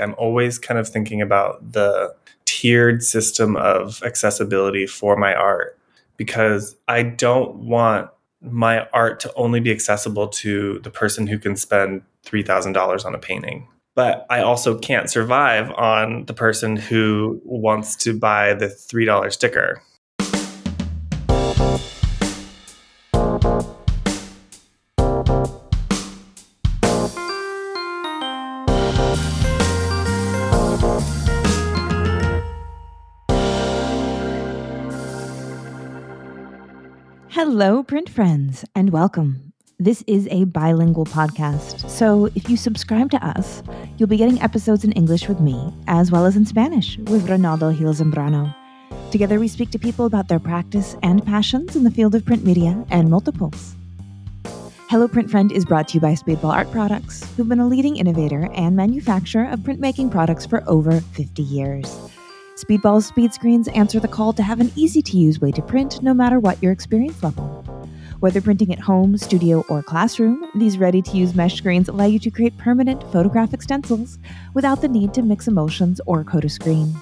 I'm always kind of thinking about the tiered system of accessibility for my art because I don't want my art to only be accessible to the person who can spend $3,000 on a painting. But I also can't survive on the person who wants to buy the $3 sticker. Hello, print friends, and welcome. This is a bilingual podcast, so if you subscribe to us, you'll be getting episodes in English with me, as well as in Spanish with Ronaldo Gil Zambrano. Together, we speak to people about their practice and passions in the field of print media and multiples. Hello Print Friend is brought to you by Speedball Art Products, who've been a leading innovator and manufacturer of printmaking products for over 50 years. Speedball's speed screens answer the call to have an easy to use way to print no matter what your experience level. Whether printing at home, studio, or classroom, these ready to use mesh screens allow you to create permanent photographic stencils without the need to mix emulsions or coat a screen.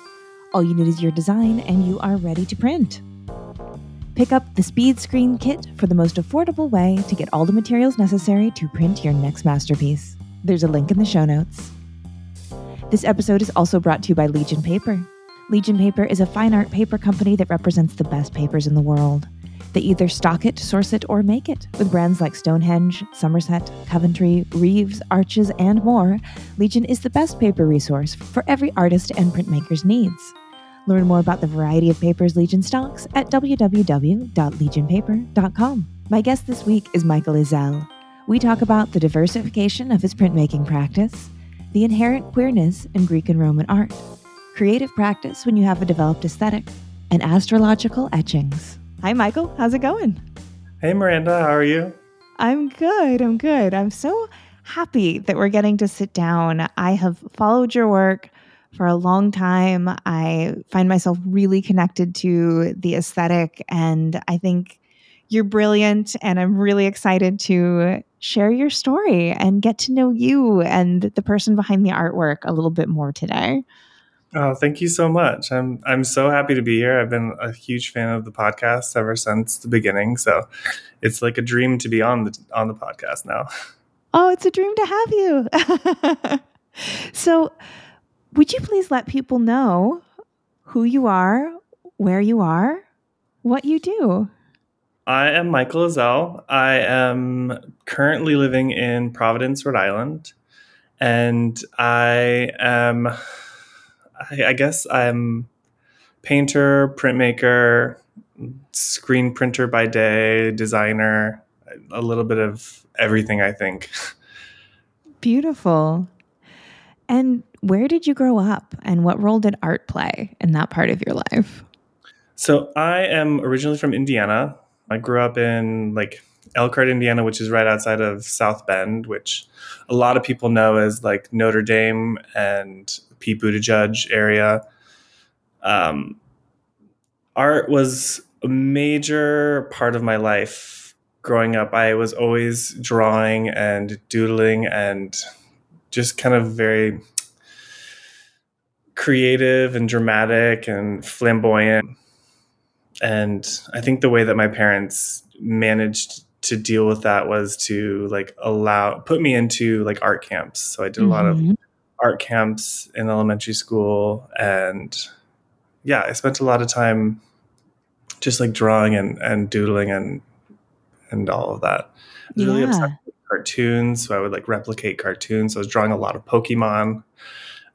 All you need is your design, and you are ready to print. Pick up the Speed Screen Kit for the most affordable way to get all the materials necessary to print your next masterpiece. There's a link in the show notes. This episode is also brought to you by Legion Paper. Legion Paper is a fine art paper company that represents the best papers in the world. They either stock it, source it, or make it. With brands like Stonehenge, Somerset, Coventry, Reeves, Arches, and more, Legion is the best paper resource for every artist and printmaker's needs. Learn more about the variety of papers Legion stocks at www.legionpaper.com. My guest this week is Michael Ezzell. We talk about the diversification of his printmaking practice, the inherent queerness in Greek and Roman art, creative practice when you have a developed aesthetic, and astrological etchings. Hi, Michael. How's it going? Hey, Miranda. How are you? I'm good. I'm good. I'm so happy that we're getting to sit down. I have followed your work for a long time. I find myself really connected to the aesthetic, and I think you're brilliant. And I'm really excited to share your story and get to know you and the person behind the artwork a little bit more today. Oh, thank you so much. I'm I'm so happy to be here. I've been a huge fan of the podcast ever since the beginning. So it's like a dream to be on the on the podcast now. Oh, it's a dream to have you. so would you please let people know who you are, where you are, what you do? I am Michael Ezzell. I am currently living in Providence, Rhode Island, and I am I, I guess I'm painter, printmaker, screen printer by day, designer, a little bit of everything, I think. Beautiful. And where did you grow up and what role did art play in that part of your life? So I am originally from Indiana. I grew up in like Elkhart, Indiana, which is right outside of South Bend, which a lot of people know as like Notre Dame and Pete Buttigieg area. Um, art was a major part of my life growing up. I was always drawing and doodling and just kind of very creative and dramatic and flamboyant. And I think the way that my parents managed to deal with that was to like allow put me into like art camps. So I did a lot of mm-hmm art camps in elementary school. And yeah i spent a lot of time just like drawing and, and doodling and and all of that. I was yeah. really obsessed with cartoons so i would like replicate cartoons. So i was drawing a lot of pokemon.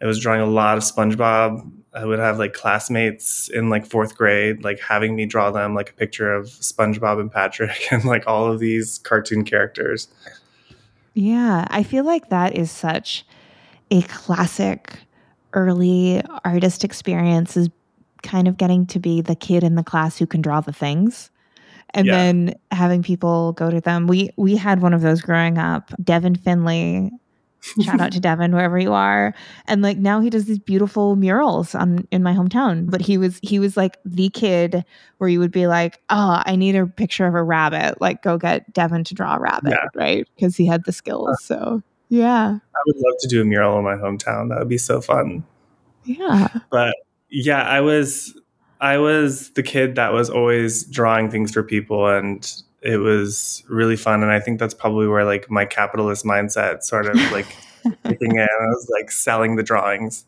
I was drawing a lot of spongebob. I would have like classmates in like fourth grade like having me draw them like a picture of spongebob and patrick and like all of these cartoon characters. Yeah i feel like that is such a classic early artist experience is kind of getting to be the kid in the class who can draw the things and yeah. then having people go to them. We we had one of those growing up. Devin Finley, shout out to Devin wherever you are, and like now he does these beautiful murals on in my hometown. But he was he was like the kid where you would be like, oh, I need a picture of a rabbit. Like go get Devin to draw a rabbit, yeah. right? Because he had the skills. So Yeah. I would love to do a mural in my hometown. That would be so fun. Yeah. But yeah, I was I was the kid that was always drawing things for people and it was really fun and I think that's probably where like my capitalist mindset sort of like kicking in. I was like selling the drawings.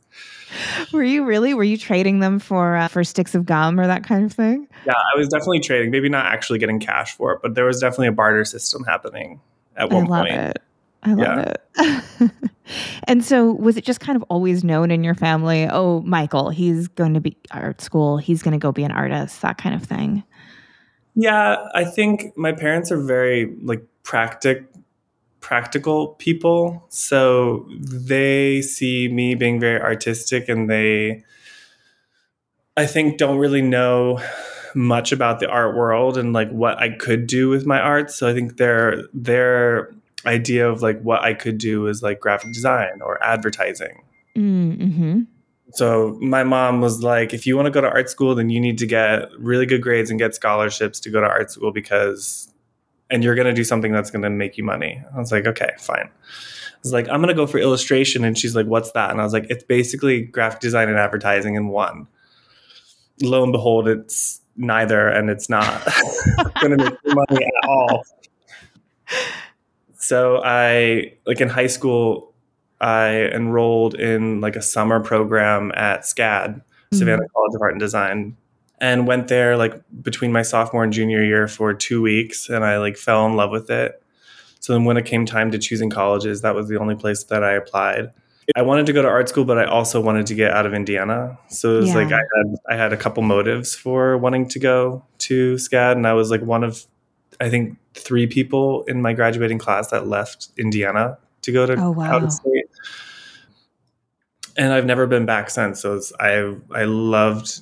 Were you really? Were you trading them for uh, for sticks of gum or that kind of thing? Yeah, I was definitely trading. Maybe not actually getting cash for it, but there was definitely a barter system happening at one I love point. it. I love it. and so, was it just kind of always known in your family? Oh, Michael, he's going to be art school. He's going to go be an artist. That kind of thing. Yeah, I think my parents are very like practic practical people. So they see me being very artistic and they I think don't really know much about the art world and like what I could do with my art. So I think their their idea of like what I could do is like graphic design or advertising. Mm-hmm. So my mom was like, if you want to go to art school, then you need to get really good grades and get scholarships to go to art school because, and you're going to do something that's going to make you money. I was like, okay, fine. I was like, I'm going to go for illustration. And she's like, what's that? And I was like, it's basically graphic design and advertising in one. Lo and behold, it's neither and it's not going to make money at all. So I, like in high school, I enrolled in like a summer program at SCAD, Savannah mm-hmm. College of Art and Design, and went there like between my sophomore and junior year for two weeks, and I like fell in love with it. So then when it came time to choosing colleges, that was the only place that I applied. I wanted to go to art school, but I also wanted to get out of Indiana. So it was yeah. like I had I had a couple motives for wanting to go to SCAD, and I was like one of I think three people in my graduating class that left Indiana to go to oh, wow. out of state. And I've never been back since. So I I loved.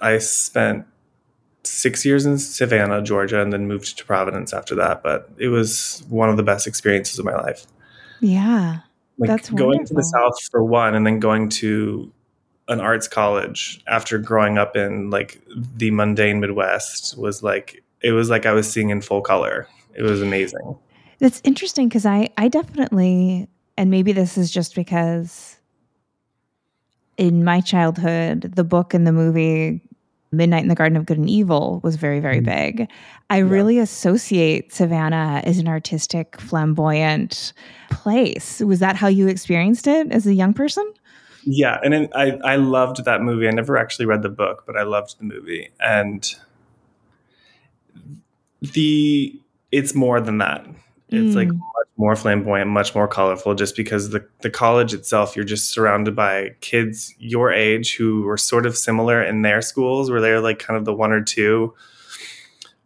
I spent six years in Savannah, Georgia, and then moved to Providence after that. But it was one of the best experiences of my life. Yeah, like that's going wonderful. to the South for one, and then going to an arts college after growing up in like the mundane Midwest was like it was like I was seeing in full color. It was amazing. That's interesting because I I definitely and maybe this is just because in my childhood the book and the movie Midnight in the Garden of Good and Evil was very very mm-hmm. big. I yeah. really associate Savannah as an artistic flamboyant place. Was that how you experienced it as a young person? Yeah, and it, I I loved that movie. I never actually read the book, but I loved the movie and the it's more than that. It's mm. like much more flamboyant, much more colorful, just because the, the college itself, you're just surrounded by kids your age who were sort of similar in their schools, where they're like kind of the one or two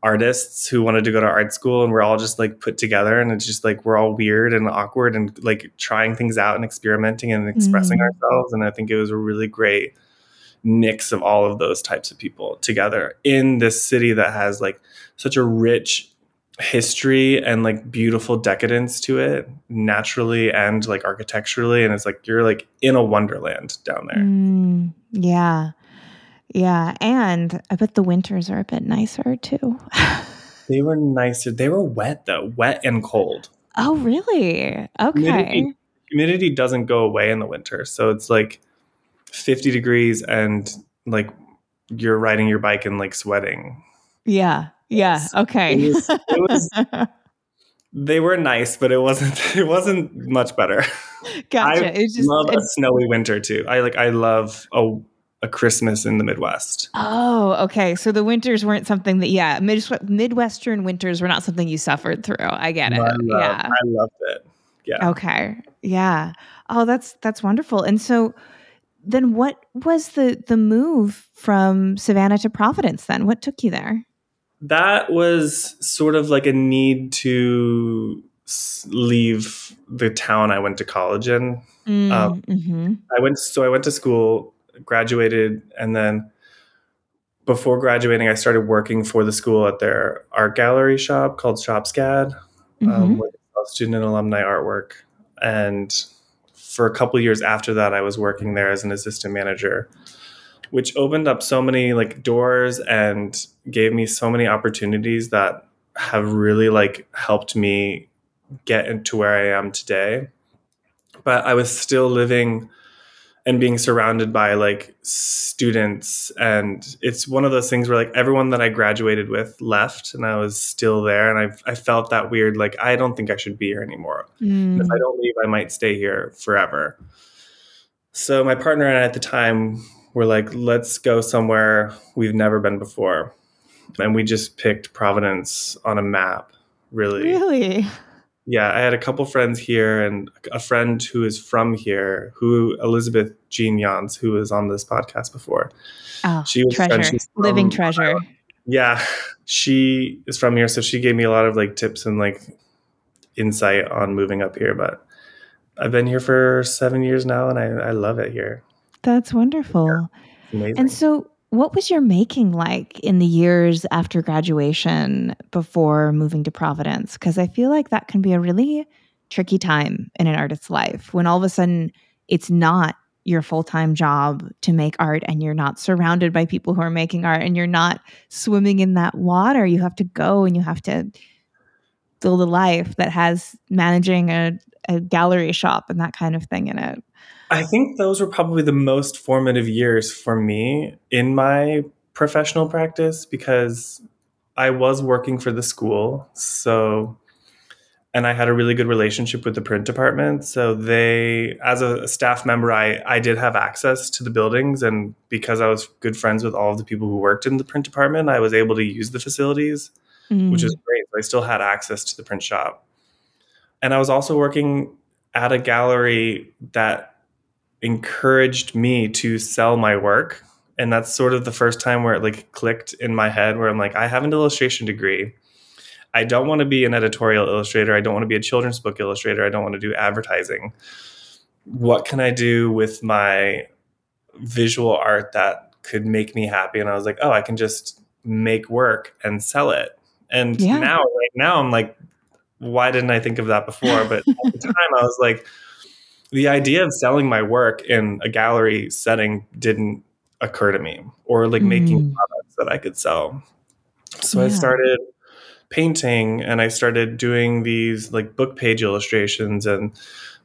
artists who wanted to go to art school and we're all just like put together and it's just like we're all weird and awkward and like trying things out and experimenting and expressing mm. ourselves and i think it was a really great mix of all of those types of people together in this city that has like such a rich history and like beautiful decadence to it naturally and like architecturally and it's like you're like in a wonderland down there. Mm, yeah. Yeah and i bet the winters are a bit nicer too. They were nicer. They were wet though. Wet and cold. Oh really? Okay. Humidity, humidity doesn't go away in the winter so it's like 50 degrees and like you're riding your bike and like sweating yeah yeah. Okay. It was, it was, they were nice, but it wasn't. It wasn't much better. Gotcha. I just, love a snowy winter too. I like. I love a a Christmas in the Midwest. Oh, okay. So the winters weren't something that, yeah, Mid- Midwestern winters were not something you suffered through. I get it. I love, yeah, I loved it. Yeah. Okay. Yeah. Oh, that's that's wonderful. And so, then what was the the move from Savannah to Providence? Then what took you there? that was sort of like a need to leave the town I went to college in. Mm, um, mm-hmm. I went so I went to school, graduated, and then before graduating, I started working for the school at their art gallery shop called Shopscad, um, mm-hmm. um, with student and alumni artwork. And for a couple years after that, I was working there as an assistant manager which opened up so many like doors and gave me so many opportunities that have really like helped me get into where I am today. but I was still living and being surrounded by like students and it's one of those things where like everyone that I graduated with left and I was still there and I I felt that weird like I don't think I should be here anymore. Mm. If I don't leave I might stay here forever. So my partner and I at the time were like let's go somewhere we've never been before. And we just picked Providence on a map, really. Really? Yeah, I had a couple friends here and a friend who is from here, who Elizabeth Jean Yance, who was on this podcast before. Oh, she was treasure, living treasure. yeah, she is from here, so she gave me a lot of like tips and like insight on moving up here. But I've been here for seven years now, and I, I love it here. That's wonderful. Yeah, and so, what was your making like in the years after graduation before moving to Providence? Because I feel like that can be a really tricky time in an artist's life when all of a sudden it's not your full time job to make art and you're not surrounded by people who are making art and you're not swimming in that water. You have to go and you have to build a life that has managing a, a gallery shop and that kind of thing in it. I think those were probably the most formative years for me in my professional practice because I was working for the school. So, and I had a really good relationship with the print department. So they, as a staff member, I, I did have access to the buildings. And because I was good friends with all of the people who worked in the print department, I was able to use the facilities, mm. which is great. I still had access to the print shop. And I was also working at a gallery that encouraged me to sell my work. And that's sort of the first time where it like clicked in my head where i'm like i have an illustration degree. I don't want to be an editorial illustrator. I don't want to be a children's book illustrator. I don't want to do advertising. What can i do with my visual art that could make me happy? And i was like oh i can just make work and sell it. And yeah. now right now i'm like why didn't i think of that before? But at the time i was like the idea of selling my work in a gallery setting didn't occur to me or like mm. making products that I could sell. So yeah. I started painting and I started doing these like book page illustrations and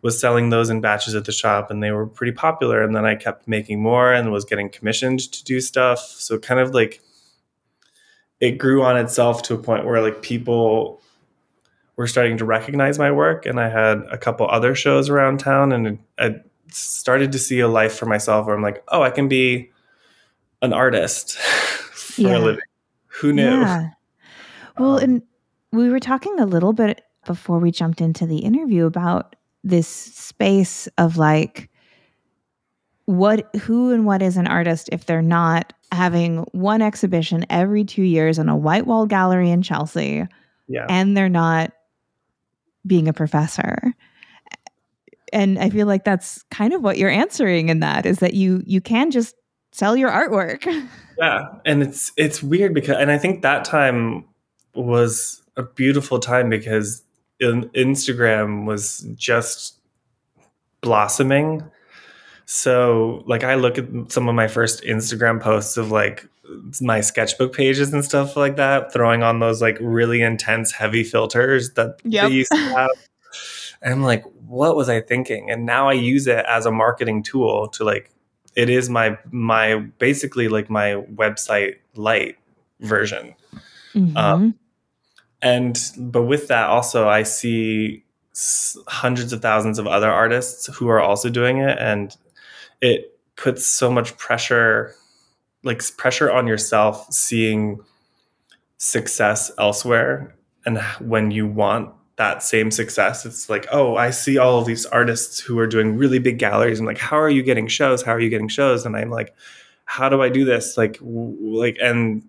was selling those in batches at the shop and they were pretty popular and then I kept making more and was getting commissioned to do stuff. So kind of like it grew on itself to a point where like people were starting to recognize my work and i had a couple other shows around town and i started to see a life for myself where i'm like oh i can be an artist for yeah. a living who knew yeah. well um, and we were talking a little bit before we jumped into the interview about this space of like what who and what is an artist if they're not having one exhibition every 2 years in a white wall gallery in Chelsea yeah. and they're not being a professor. And i feel like that's kind of what you're answering in that is that you you can just sell your artwork. Yeah and it's it's weird because and i think that time was a beautiful time because instagram was just blossoming. So like i look at some of my first instagram posts of like my sketchbook pages and stuff like that, throwing on those like really intense heavy filters that yep. they used to have. And I'm like, what was I thinking? And now I use it as a marketing tool to like it is my my basically like my website light version. Mm-hmm. Um, and but with that also I see hundreds of thousands of other artists who are also doing it and it puts so much pressure like pressure on yourself seeing success elsewhere and when you want that same success it's like oh i see all of these artists who are doing really big galleries and like how are you getting shows? How are you getting shows? And i'm like how do i do this? Like like and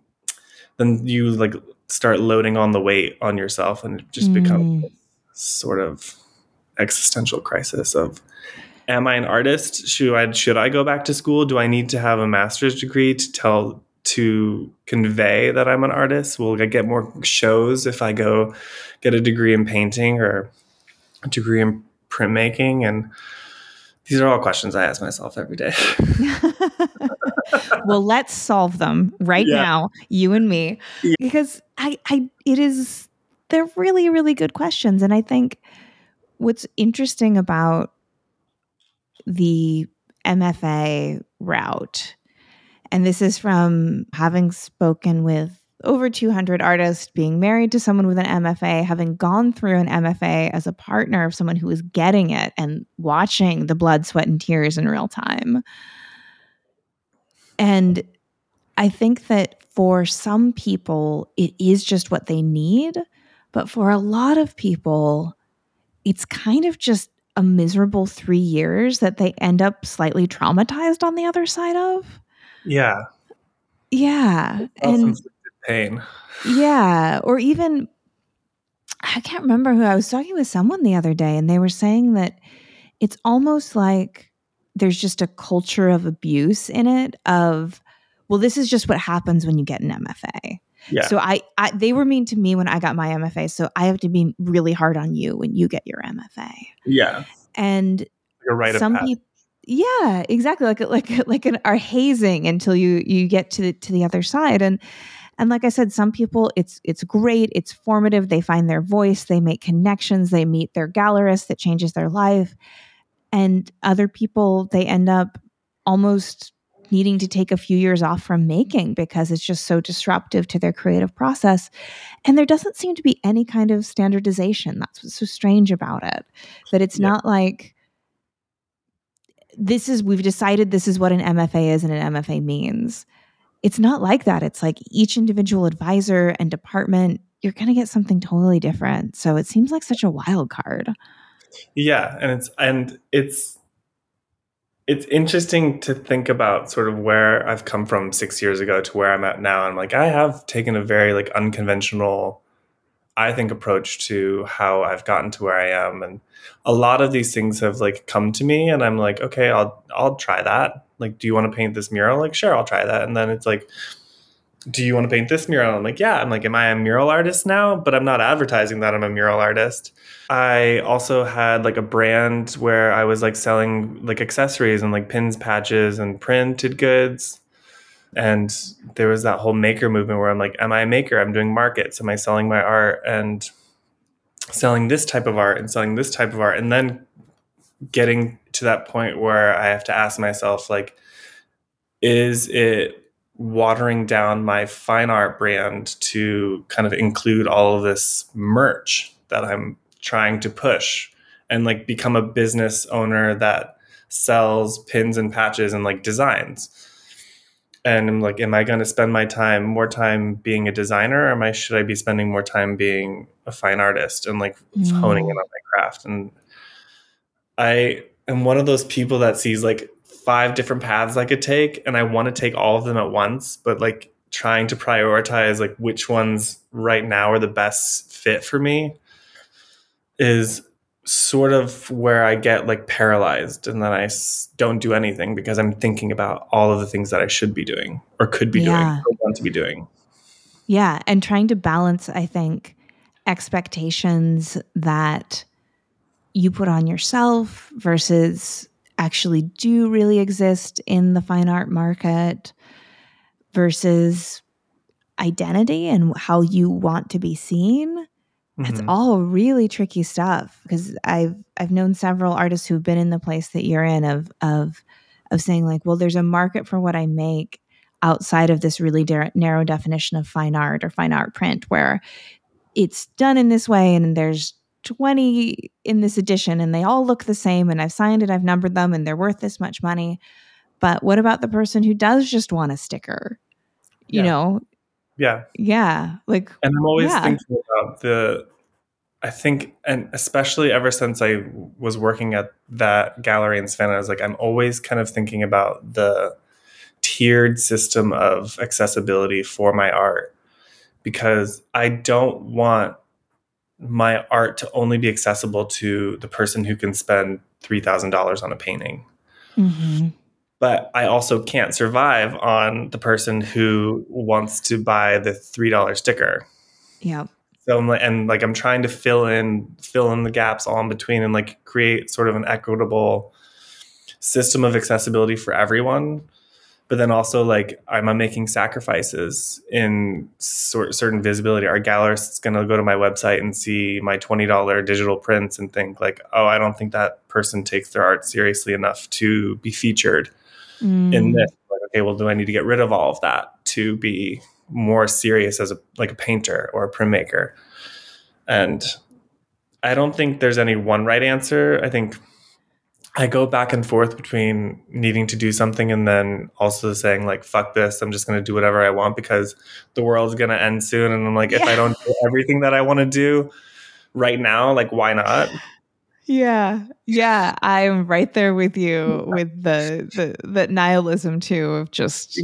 then you like start loading on the weight on yourself and it just mm. becomes sort of existential crisis of am I an artist? Should I should I go back to school? Do I need to have a master's degree to tell to convey that I'm an artist? Will I get more shows if I go get a degree in painting or a degree in printmaking? And these are all questions I ask myself every day. well, let's solve them right yeah. now, you and me, yeah. because I, I, it is, they're really, really good questions. And I think what's interesting about the MFA route. And this is from having spoken with over 200 artists, being married to someone with an MFA, having gone through an MFA as a partner of someone who was getting it and watching the blood, sweat, and tears in real time. And I think that for some people, it is just what they need. But for a lot of people, it's kind of just a miserable three years that they end up slightly traumatized on the other side of. Yeah. Yeah. And pain. Yeah. Or even, I can't remember who I was talking with someone the other day, and they were saying that it's almost like there's just a culture of abuse in it of, well, this is just what happens when you get an MFA. Yeah. So I, I, they were mean to me when I got my MFA. So I have to be really hard on you when you get your MFA. Yeah. And you're right. Some people, yeah, exactly. Like like like an are hazing until you you get to the, to the other side. And and like I said, some people it's it's great, it's formative. They find their voice, they make connections, they meet their gallerist that changes their life. And other people, they end up almost needing to take a few years off from making because it's just so disruptive to their creative process. And there doesn't seem to be any kind of standardization. That's what's so strange about it. That it's yeah. not like this is, we've decided this is what an MFA is and an MFA means it's not like that. It's like each individual advisor and department, you're going to get something totally different. So it seems like such a wild card. Yeah, and it's and it's it's interesting to think about sort of where I've come from 6 years ago to where I'm at now. I'm like I have taken a very like unconventional I think approach to how I've gotten to where I am. And a lot of these things have like come to me and I'm like okay, I'll I'll try that. Like do you want to paint this mural? Like sure i'll try that. And then it's like do you want to paint this mural? I'm like yeah. I'm like am i a mural artist now? But i'm not advertising that i'm a mural artist. I also had like a brand where i was like selling like accessories and like pins patches and printed goods. And there was that whole maker movement where i'm like am i a maker? I'm doing markets. Am i selling my art and selling this type of art and selling this type of art? And then getting to that point where I have to ask myself, like, is it watering down my fine art brand to kind of include all of this merch that I'm trying to push and like become a business owner that sells pins and patches and like designs? And I'm like, am I going to spend my time more time being a designer, or am I should I be spending more time being a fine artist and like mm. honing in on my craft? And I am one of those people that sees like five different paths I could take, and I want to take all of them at once, but like trying to prioritize like which ones right now are the best fit for me is sort of where I get like paralyzed and then I s- don't do anything because I'm thinking about all of the things that I should be doing or could be yeah. doing or want to be doing. Yeah. And trying to balance, I think, expectations that you put on yourself versus actually do really exist in the fine art market versus identity and how you want to be seen it's mm-hmm. all really tricky stuff because i've i've known several artists who've been in the place that you're in of of of saying like well there's a market for what i make outside of this really de- narrow definition of fine art or fine art print where it's done in this way and there's 20 in this edition and they all look the same and I've signed it, I've numbered them and they're worth this much money. But what about the person who does just want a sticker? You yeah. know? Yeah. Yeah. Like And I'm always yeah. thinking about the I think and especially ever since I was working at that gallery in Savannah, I was like, I'm always kind of thinking about the tiered system of accessibility for my art because I don't want my art to only be accessible to the person who can spend $3,000 on a painting. Mm-hmm. But I also can't survive on the person who wants to buy the $3 sticker. Yeah. So I'm like, and like I'm trying to fill in fill in the gaps all in between and like create sort of an equitable system of accessibility for everyone. But then also like I'm i making sacrifices in sort, certain visibility? Our gallerist's going to go to my website and see my $20 digital prints and think like oh i don't think that person takes their art seriously enough to be featured mm. in this. Like, okay well do i need to get rid of all of that to be more serious as a like a painter or a printmaker? And i don't think there's any one right answer. I think I go back and forth between needing to do something and then also saying like fuck this I'm just going to do whatever I want because the world's going to end soon. And I'm like yeah. if I don't do everything that I want to do right now like why not? Yeah. Yeah I'm right there with you with the the the nihilism too of just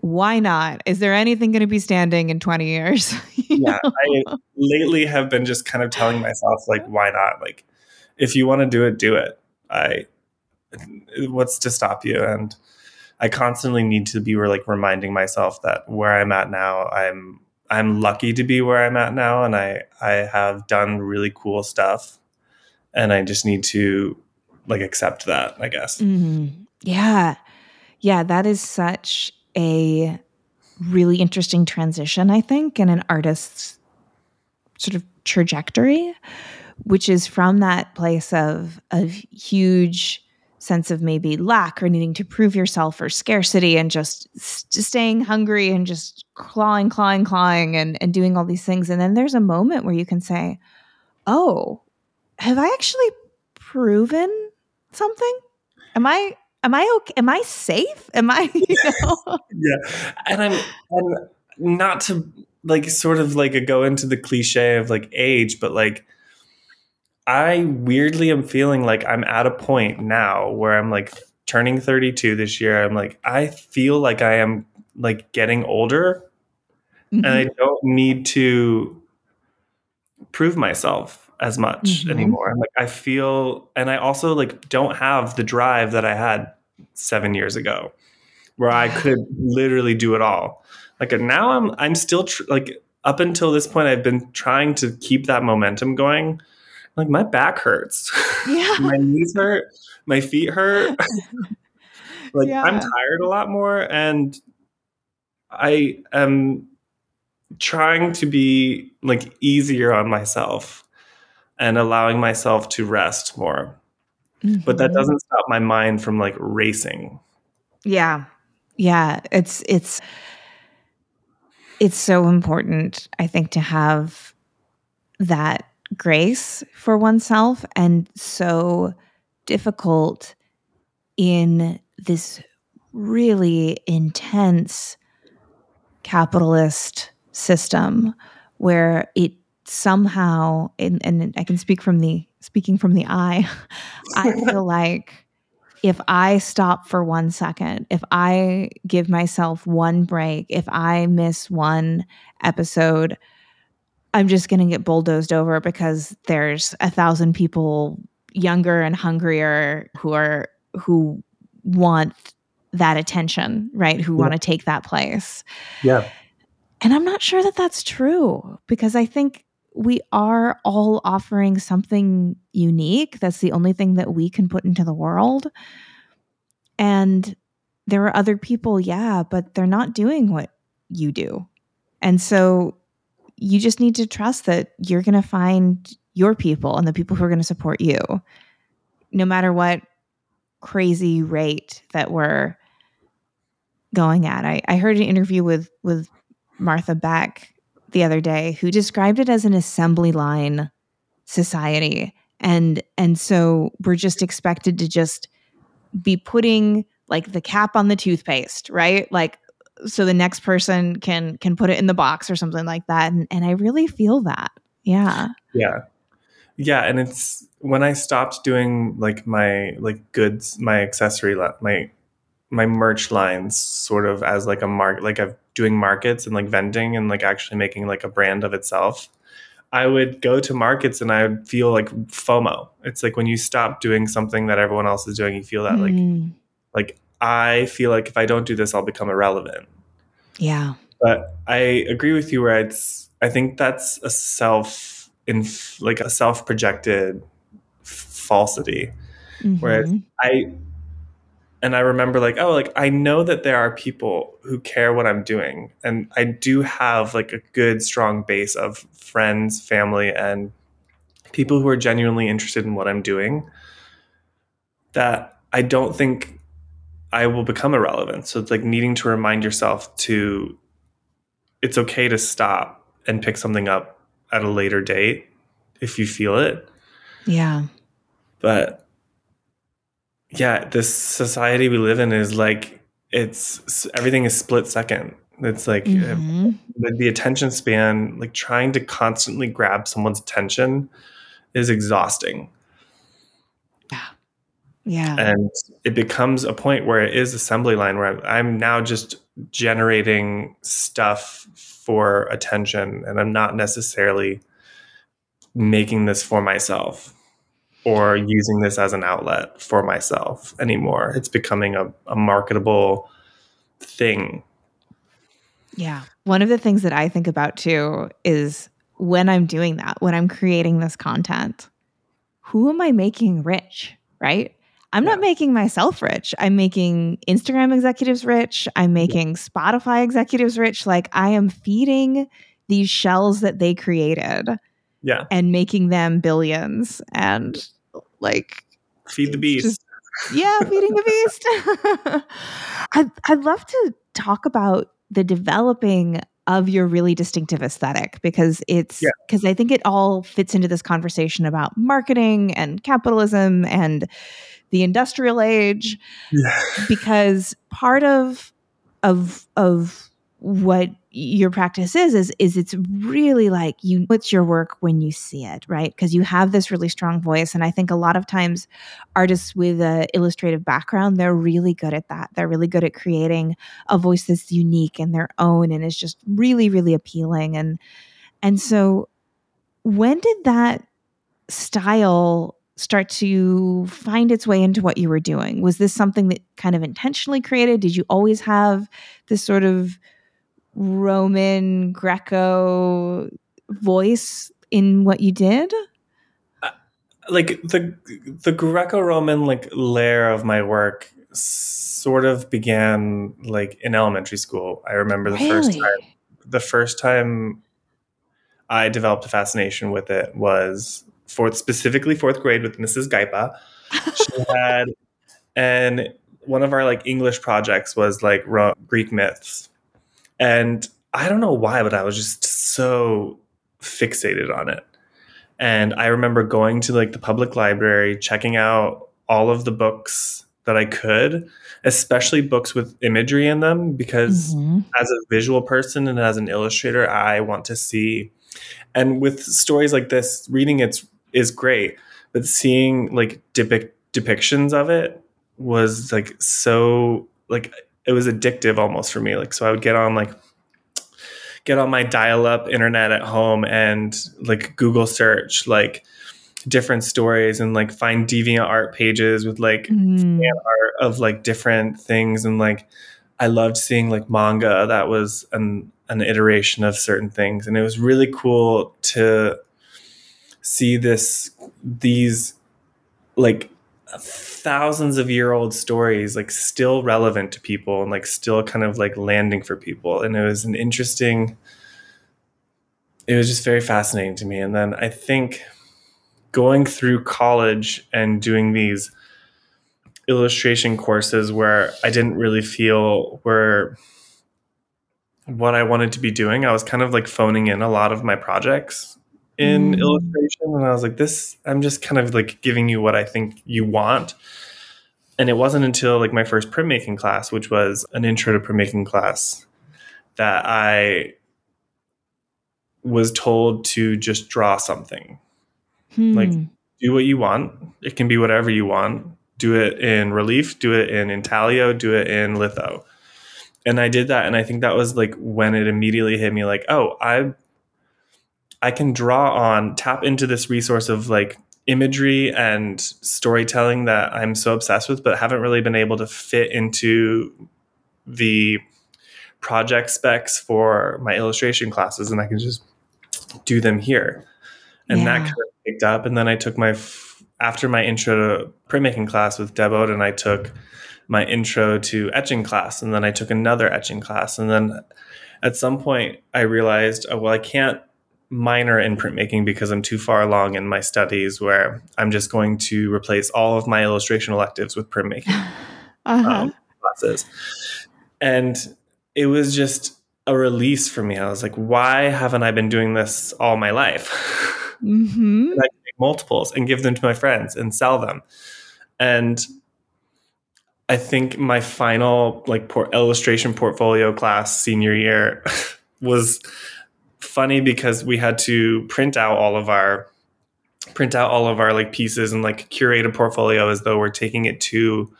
why not? Is there anything going to be standing in 20 years? Yeah I lately have been just kind of telling myself like why not? Like if you want to do it do it I what's to stop you? And I constantly need to be like reminding myself that where I'm at now, I'm I'm lucky to be where I'm at now, and I I have done really cool stuff, and I just need to like accept that. I guess. Mm-hmm. Yeah, yeah, that is such a really interesting transition. I think in an artist's sort of trajectory which is from that place of of huge sense of maybe lack or needing to prove yourself or scarcity and just, just staying hungry and just clawing clawing clawing and and doing all these things. And then there's a moment where you can say oh have i actually proven something? Am i am i okay am i safe? Am i you know? yeah. And i'm and not to like sort of like a go into the cliche of like age but like I weirdly am feeling like I'm at a point now where I'm like turning 32 this year. I'm like, I feel like I am like getting older mm-hmm. and I mm-hmm. don't need to prove myself as much mm-hmm. anymore. Like I feel, and I also like don't have the drive that I had seven years ago where I could literally do it all. Like now I'm, I'm still tr- like up until this point, I've been trying to keep that momentum going like my back hurts. Yeah. my knees hurt. My feet hurt. like yeah. I'm tired a lot more and I am trying to be like easier on myself and allowing myself to rest more. Mm-hmm. But that mm-hmm. doesn't stop my mind from like racing. Yeah. Yeah, it's it's it's so important I think to have that grace for oneself and so difficult in this really intense capitalist system where it somehow and, and I can speak from the speaking from the eye I feel like if I stop for one second, if I give myself one break, if I miss one episode, I'm just going to get bulldozed over because there's a thousand people younger and hungrier who are who want that attention, right? Who yeah. want to take that place. Yeah. And I'm not sure that that's true because I think we are all offering something unique. That's the only thing that we can put into the world. And there are other people, yeah, but they're not doing what you do. And so you just need to trust that you're going to find your people and the people who are going to support you, no matter what crazy rate that we're going at. I, I heard an interview with with Martha Beck the other day who described it as an assembly line society. And and so we're just expected to just be putting like the cap on the toothpaste, right? Like so the next person can can put it in the box or something like that. And, and i really feel that. Yeah. Yeah. Yeah. And it's when i stopped doing like my like goods my accessory my my merch lines sort of as like a mark like i'm doing markets and like vending and like actually making like a brand of itself i would go to markets and i would feel like fomo. It's like when you stop doing something that everyone else is doing you feel that mm. like like I feel like if I don't do this, I'll become irrelevant. Yeah. But I agree with you where it's, I think that's a self, in like a self projected falsity. Mm-hmm. Whereas I, and I remember like, oh, like I know that there are people who care what I'm doing. And I do have like a good, strong base of friends, family, and people who are genuinely interested in what I'm doing that I don't think I will become irrelevant. So it's like needing to remind yourself to it's okay to stop and pick something up at a later date if you feel it. Yeah. But yeah, this society we live in is like it's everything is split second. It's like mm-hmm. the, the attention span, like trying to constantly grab someone's attention is exhausting. Yeah. And it becomes a point where it is assembly line where I'm, I'm now just generating stuff for attention and I'm not necessarily making this for myself or using this as an outlet for myself anymore. It's becoming a, a marketable thing. Yeah. One of the things that I think about too is when I'm doing that, when I'm creating this content, who am I making rich? Right? I'm yeah. not making myself rich. I'm making Instagram executives rich. I'm making yeah. Spotify executives rich. Like I am feeding these shells that they created yeah and making them billions and like feed the beast just, yeah feeding the beast I'd, I'd love to talk about the developing of your really distinctive aesthetic because it's because yeah. i think it all fits into this conversation about marketing and capitalism and the industrial age yeah. because part of of of what your practice is is is it's really like you it's your work when you see it right because you have this really strong voice and i think a lot of times artists with a illustrative background they're really good at that they're really good at creating a voice that's unique and their own and is just really really appealing and and so when did that style start to find its way into what you were doing was this something that kind of intentionally created did you always have this sort of Roman Greco voice in what you did? Uh, like the the Greco-Roman like layer of my work sort of began like in elementary school. I remember the really? first time the first time I developed a fascination with it was fourth specifically fourth grade with Mrs. Gaipa. She had and one of our like English projects was like Greek myths and I don't know why, but I was just so fixated on it. And I remember going to like the public library, checking out all of the books that I could, especially books with imagery in them, because mm-hmm. as a visual person and as an illustrator, I want to see. And with stories like this, reading it is great, but seeing like depic- depictions of it was like so like it was addictive almost for me. Like, so I would get on like, get on my dial up internet at home and like Google search like different stories and like find deviant art pages with like mm. art of like different things. And like, I loved seeing like manga that was an, an iteration of certain things. And it was really cool to see this, these like thousands of year old stories like still relevant to people and like still kind of like landing for people. And it was an interesting it was just very fascinating to me. And then i think going through college and doing these illustration courses where i didn't really feel were what i wanted to be doing i was kind of like phoning in a lot of my projects in mm. illustration and i was like this i'm just kind of like giving you what i think you want. And it wasn't until like my first printmaking class which was an intro to printmaking class that i was told to just draw something. Hmm. like do what you want. It can be whatever you want. Do it in relief do it in intaglio do it in litho. And i did that and i think that was like when it immediately hit me like oh i I can draw on, tap into this resource of like imagery and storytelling that I'm so obsessed with, but haven't really been able to fit into the project specs for my illustration classes. And I can just do them here. And yeah. that kind of picked up. And then I took my, after my intro to printmaking class with Deb and I took my intro to etching class and then I took another etching class and then at some point I realized oh, well I can't minor in printmaking because I'm too far along in my studies where I'm just going to replace all of my illustration electives with printmaking uh-huh. um, classes. And it was just a release for me. I was like, why haven't I been doing this all my life? Mm-hmm. I can make multiples and give them to my friends and sell them. And I think my final like por- illustration portfolio class senior year was funny because we had to print out all of our print out all of our like pieces and like curate a portfolio as though we're taking it to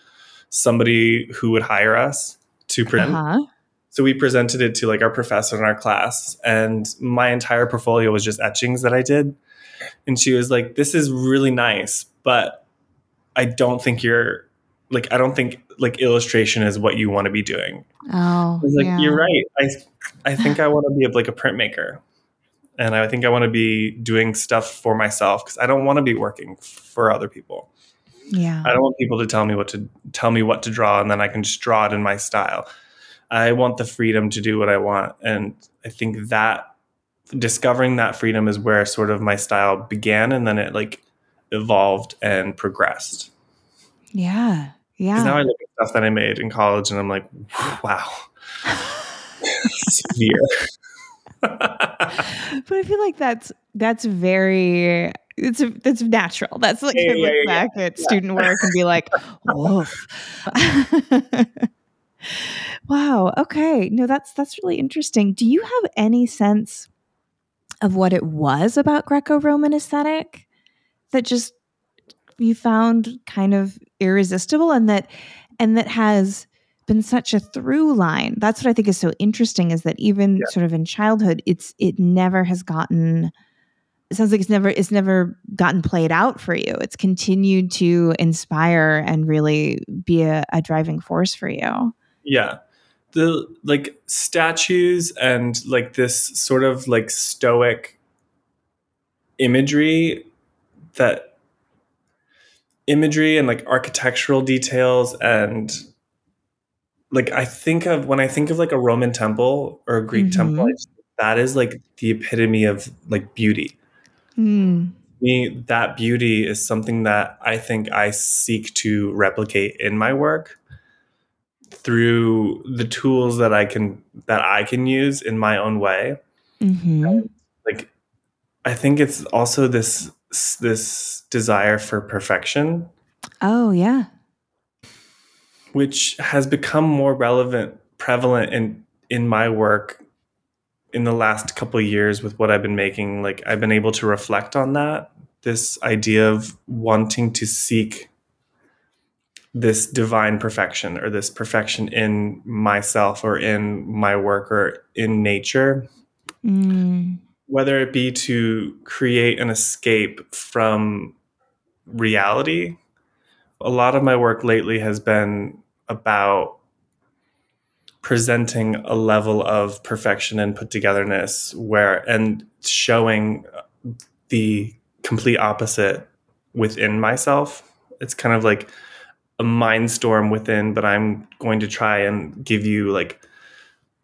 somebody who would hire us to print. Uh-huh. So we presented it to like our professor in our class, and my entire portfolio was just etchings that I did. And she was like, "This is really nice, but I don't think you're like I don't think like illustration is what you want to be doing." Oh, I was like, yeah. "You're right. I I think I want to be like a printmaker." And I think I want to be doing stuff for myself because I don't want to be working for other people. Yeah. I don't want people to tell me what to tell me what to draw and then I can just draw it in my style. I want the freedom to do what I want. And I think that discovering that freedom is where sort of my style began and then it like evolved and progressed. Yeah. Yeah. Now I look at stuff that I made in college and I'm like, wow. Severe. but I feel like that's that's very it's a, that's natural. That's like yeah, look yeah, back yeah. at student work and be like, woof. Wow. Okay. No, that's that's really interesting. Do you have any sense of what it was about Greco-Roman aesthetic that just you found kind of irresistible and that and that has been such a through line. That's what I think is so interesting is that even yeah. sort of in childhood it's it never has gotten it sounds like it's never it's never gotten played out for you. It's continued to inspire and really be a, a driving force for you. Yeah the like statues and like this sort of like stoic imagery that imagery and like architectural details and like I think of when I think of like a Roman temple or a Greek mm-hmm. temple, that is like the epitome of like beauty. Mm. Me, that beauty is something that I think I seek to replicate in my work through the tools that I can that I can use in my own way. Mm-hmm. Like, I think it's also this this desire for perfection. Oh yeah, which has become more relevant, prevalent in in my work in the last couple of years with what I've been making. Like, I've been able to reflect on that. This idea of wanting to seek this divine perfection or this perfection in myself or in my work or in nature. Mm. Whether it be to create an escape from reality. A lot of my work lately has been about presenting a level of perfection and put togetherness where and showing the complete opposite within myself. It's kind of like a mind storm within, but I'm going to try and give you like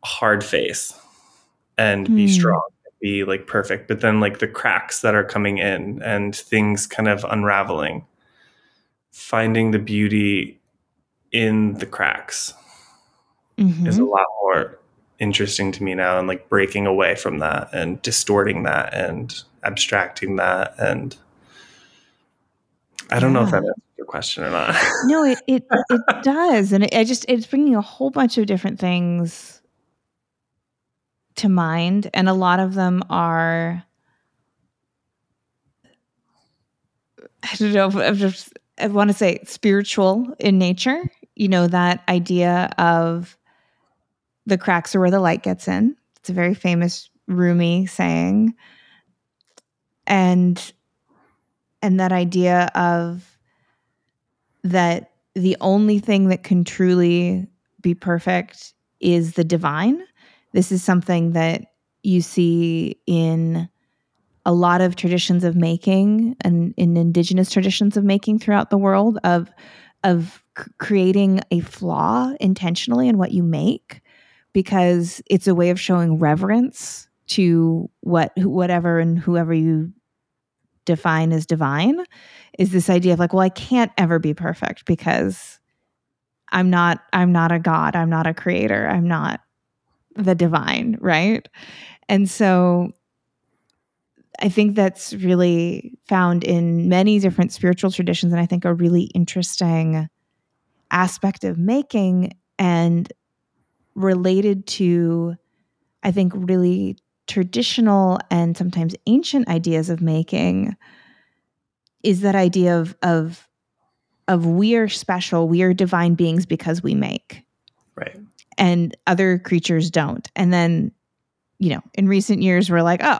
a hard face and mm. be hmm. strong, be like perfect. But then like the cracks that are coming in and things kind of unraveling, finding the beauty in the cracks mm-hmm. is a lot more interesting to me now and like breaking away from that and distorting that and abstracting that and I don't yeah. know if that answers your question or not. no, it it, it does, and it, I just it's bringing a whole bunch of different things to mind, and a lot of them are. I don't know. I just I want to say spiritual in nature. You know that idea of the cracks are where the light gets in. It's a very famous Rumi saying, and and that idea of that the only thing that can truly be perfect is the divine. This is something that you see in a lot of traditions of making and in indigenous traditions of making throughout the world of of c- creating a flaw intentionally in what you make because it's a way of showing reverence to what whatever and whoever you define as divine is this idea of like well I can't ever be perfect because I'm not I'm not a god, I'm not a creator, I'm not the divine, right? And so I think that's really found in many different spiritual traditions and I think a really interesting aspect of making and related to I think really traditional and sometimes ancient ideas of making is that idea of of of we are special, we are divine beings because we make. Right. And other creatures don't. And then, you know, in recent years, we're like, oh,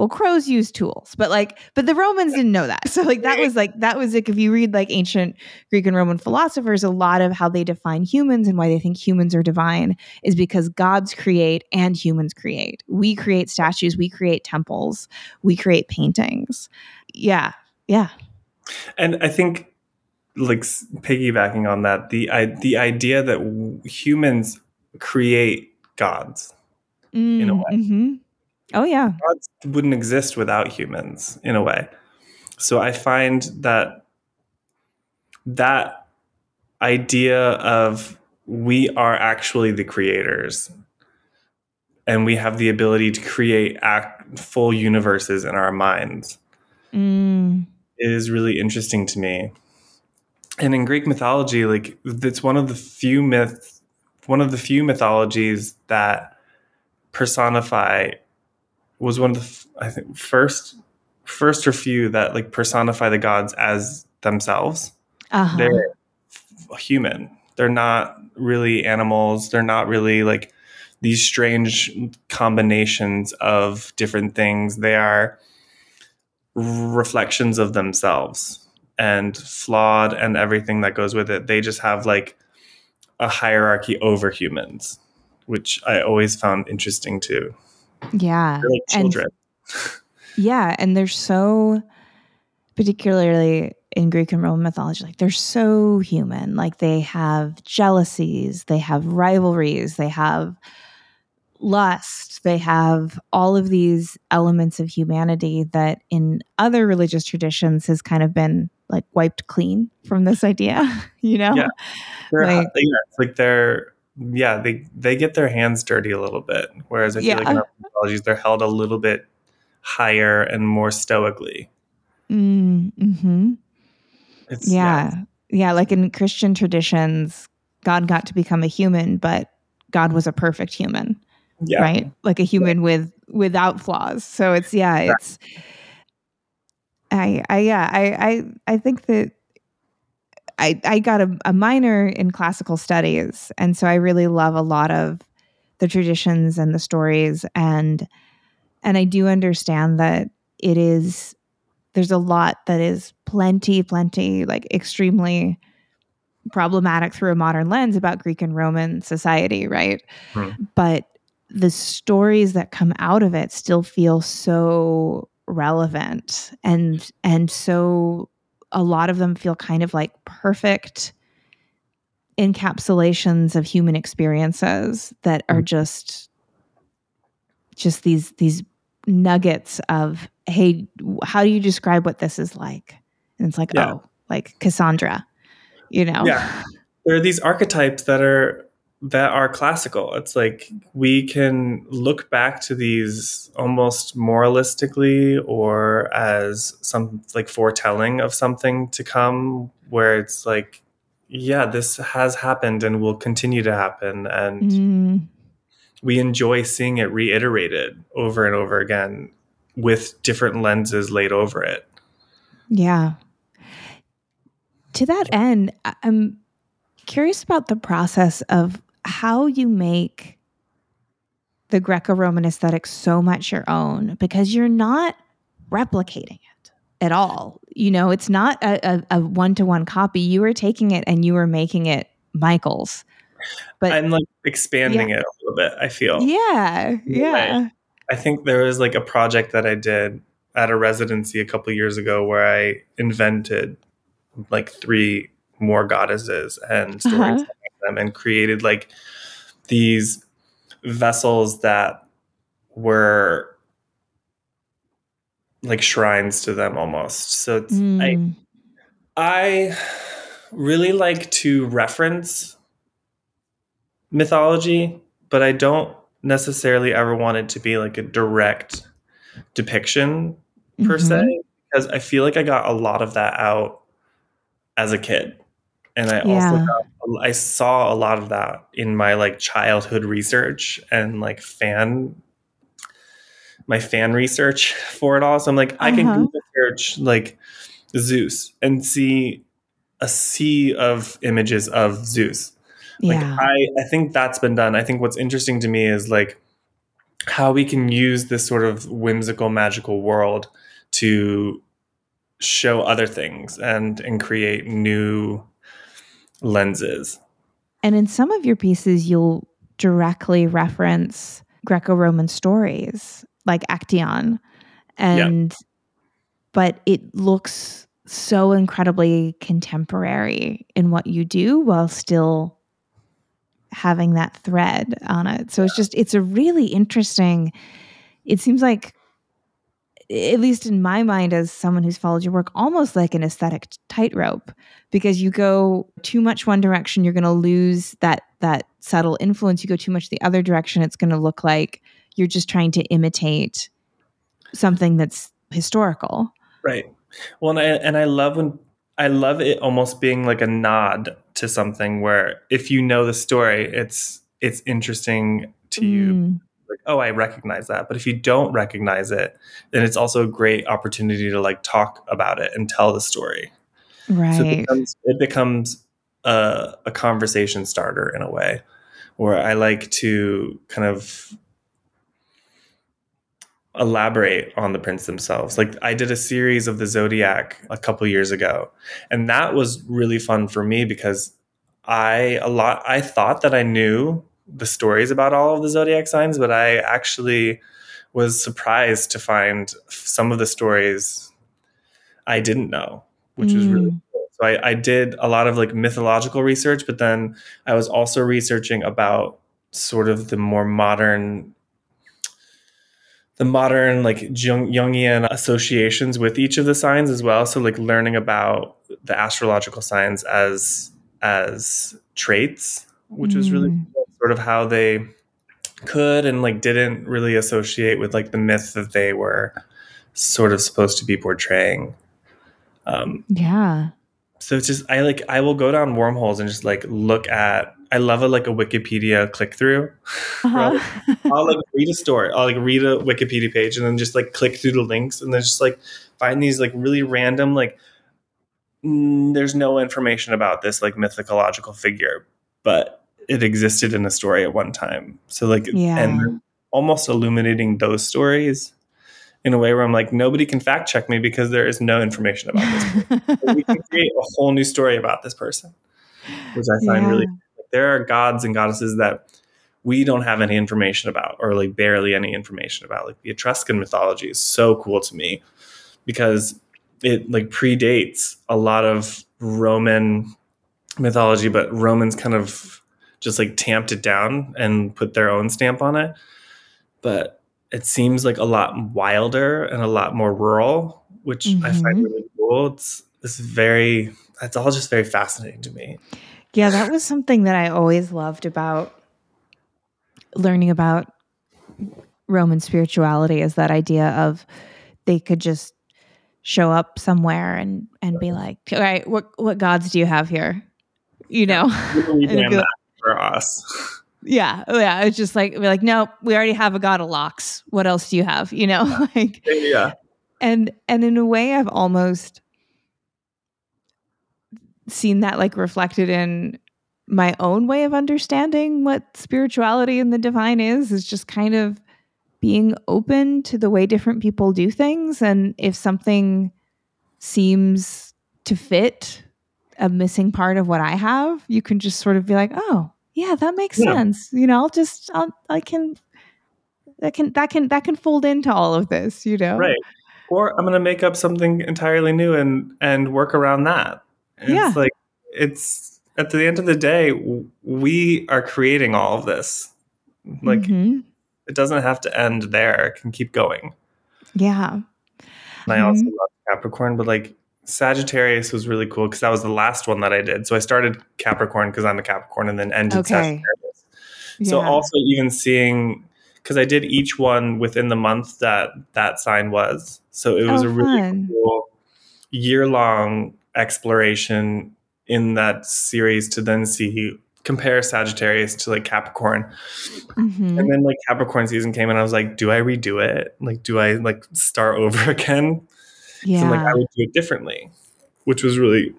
well, crows use tools, but like, but the Romans didn't know that. So, like, that was like, that was like, if you read like ancient Greek and Roman philosophers, a lot of how they define humans and why they think humans are divine is because gods create and humans create. We create statues, we create temples, we create paintings. Yeah. Yeah. And I think like piggybacking on that, the I, the idea that w- humans create gods mm, in a way. Mm-hmm. Oh yeah, gods wouldn't exist without humans in a way. So I find that that idea of we are actually the creators and we have the ability to create act, full universes in our minds mm. is really interesting to me and in Greek mythology, like it's one of the few myths, one of the few mythologies that personify was one of the I think first first or few that like personify the gods as themselves. Uh-huh. They're human. They're not really animals. They're not really like these strange combinations of different things. They are reflections of themselves and flawed and everything that goes with it. They just have like a hierarchy over humans, which I always found interesting too. Yeah. They're like children. And, yeah. And they're so, particularly in Greek and Roman mythology, like they're so human. Like they have jealousies, they have rivalries, they have lust, they have all of these elements of humanity that in other religious traditions has kind of been like wiped clean from this idea, you know? Yeah. They're, like, uh, yeah, it's like they're yeah, they they get their hands dirty a little bit. Whereas I feel Yeah. like in mythologies they're held a little bit higher and more stoically. mm, hmm It's Yeah. yeah. Like in Christian traditions, God got to become a human, but God was a perfect human, yeah. right? Like a human with without flaws. So it's yeah, it's I I yeah, I I I think that I I got a, a minor in classical studies, and so I really love a lot of the traditions and the stories and and I do understand that it is there's a lot that is plenty plenty like extremely problematic through a modern lens about Greek and Roman society, right? Hmm. But the stories that come out of it still feel so relevant and and so a lot of them feel kind of like perfect encapsulations of human experiences that are mm. just just these these nuggets of hey how do you describe what this is like and it's like Yeah. oh like cassandra you know Yeah. There are these archetypes that are that are classical. It's like we can look back to these almost moralistically or as some like foretelling of something to come where it's like yeah, this has happened and will continue to happen and Mm, we enjoy seeing it reiterated over and over again with different lenses laid over it. yeah to that end i'm curious about the process of how you make the greco-roman aesthetic so much your own because you're not replicating it at all. You know it's not a, a, a one-to-one copy. You are taking it and you are making it michael's. But I'm like expanding it a little bit, I feel. yeah yeah. I think there was like a project that I did at a residency a couple years ago where I invented like three more goddesses and stories. Uh-huh. Them and created like these vessels that were like shrines to them almost. So it's I Mm. I really like to reference mythology, but I don't necessarily ever want it to be like a direct depiction per Mhm. se because I feel like I got a lot of that out as a kid. And I also Yeah. got, I saw a lot of that in my like childhood research and like fan my fan research for it all. So I'm like, I can Uh-huh. Google search like Zeus and see a sea of images of Zeus. Like Yeah. I, I think that's been done. I think what's interesting to me is like how we can use this sort of whimsical, magical world to show other things and and create new lenses. And in some of your pieces, you'll directly reference Greco Roman stories like Actaeon. And, but it looks so incredibly contemporary in what you do while still having that thread on it. So it's just, it's a really interesting, it seems like, at least in my mind, as someone who's followed your work, almost like an aesthetic tightrope because you go too much one direction you're going to lose that that subtle influence you go too much the other direction it's going to look like you're just trying to imitate something that's historical Right. Well, and I, and I love when I love it almost being like a nod to something where if you know the story, it's it's interesting to you. Mm. Like, oh, I recognize that. But if you don't recognize it, then it's also a great opportunity to like talk about it and tell the story. right So it becomes, it becomes a, a conversation starter in a way where I like to kind of elaborate on the prints themselves. Like I did a series of the zodiac a couple years ago, and that was really fun for me because I a lot I thought that I knew the stories about all of the zodiac signs, but I actually was surprised to find some of the stories I didn't know, which was really Mm, cool. So I, I did a lot of like mythological research, but then I was also researching about sort of the more modern the modern like Jung, Jungian associations with each of the signs as well. So like learning about the astrological signs as as traits, which was really mm, cool, sort of how they could and like didn't really associate with like the myth that they were sort of supposed to be portraying. Um, yeah so it's just I like I will go down wormholes and just like look at I love a like a Wikipedia click through. uh-huh. I'll like read a story. I'll like read a Wikipedia page and then just like click through the links and then just like find these like really random like mm, there's no information about this like mythological figure, but it existed in a story at one time. So like Yeah. and almost illuminating those stories in a way where I'm like nobody can fact check me because there is no information about this. we can create a whole new story about this person, which I find really there are gods and goddesses that we don't have any information about or like barely any information about like the etruscan mythology is so cool to me because it like predates a lot of roman mythology but romans kind of just like tamped it down and put their own stamp on it but it seems like a lot wilder and a lot more rural which i find Mhm. really cool it's it's very it's all just very fascinating to me Yeah, that was something that I always loved about learning about Roman spirituality is that idea of they could just show up somewhere and and be like, "All right, what what gods do you have here?" You know? We And it'd be rebrand that for us Yeah, oh, yeah. It's just like we're like, "No, we already have a god of locks. What else do you have?" You know? like yeah and and in a way I've almost seen that like reflected in my own way of understanding what spirituality and the divine is is just kind of being open to the way different people do things and if something seems to fit a missing part of what I have you can just sort of be like oh yeah that makes Yeah. sense you know I'll just I'll, I can that can that can that can fold into all of this you know right or i'm going to make up something entirely new and and work around that And Yeah. it's like it's at the end of the day, we are creating all of this. Like mm-hmm. it doesn't have to end there; it can keep going. Yeah. And I mm-hmm. also love Capricorn, but like Sagittarius was really cool because that was the last one that I did. So I started Capricorn because I'm a Capricorn, and then ended okay. Sagittarius. Yeah. So also even seeing because I did each one within the month that that sign was. So it was oh, a really fun. cool year long exploration in that series to then see compare Sagittarius to like Capricorn. Mm-hmm. And then like Capricorn season came and I was like, do I redo it? Like, do I like start over again? Yeah. So like I would do it differently, which was really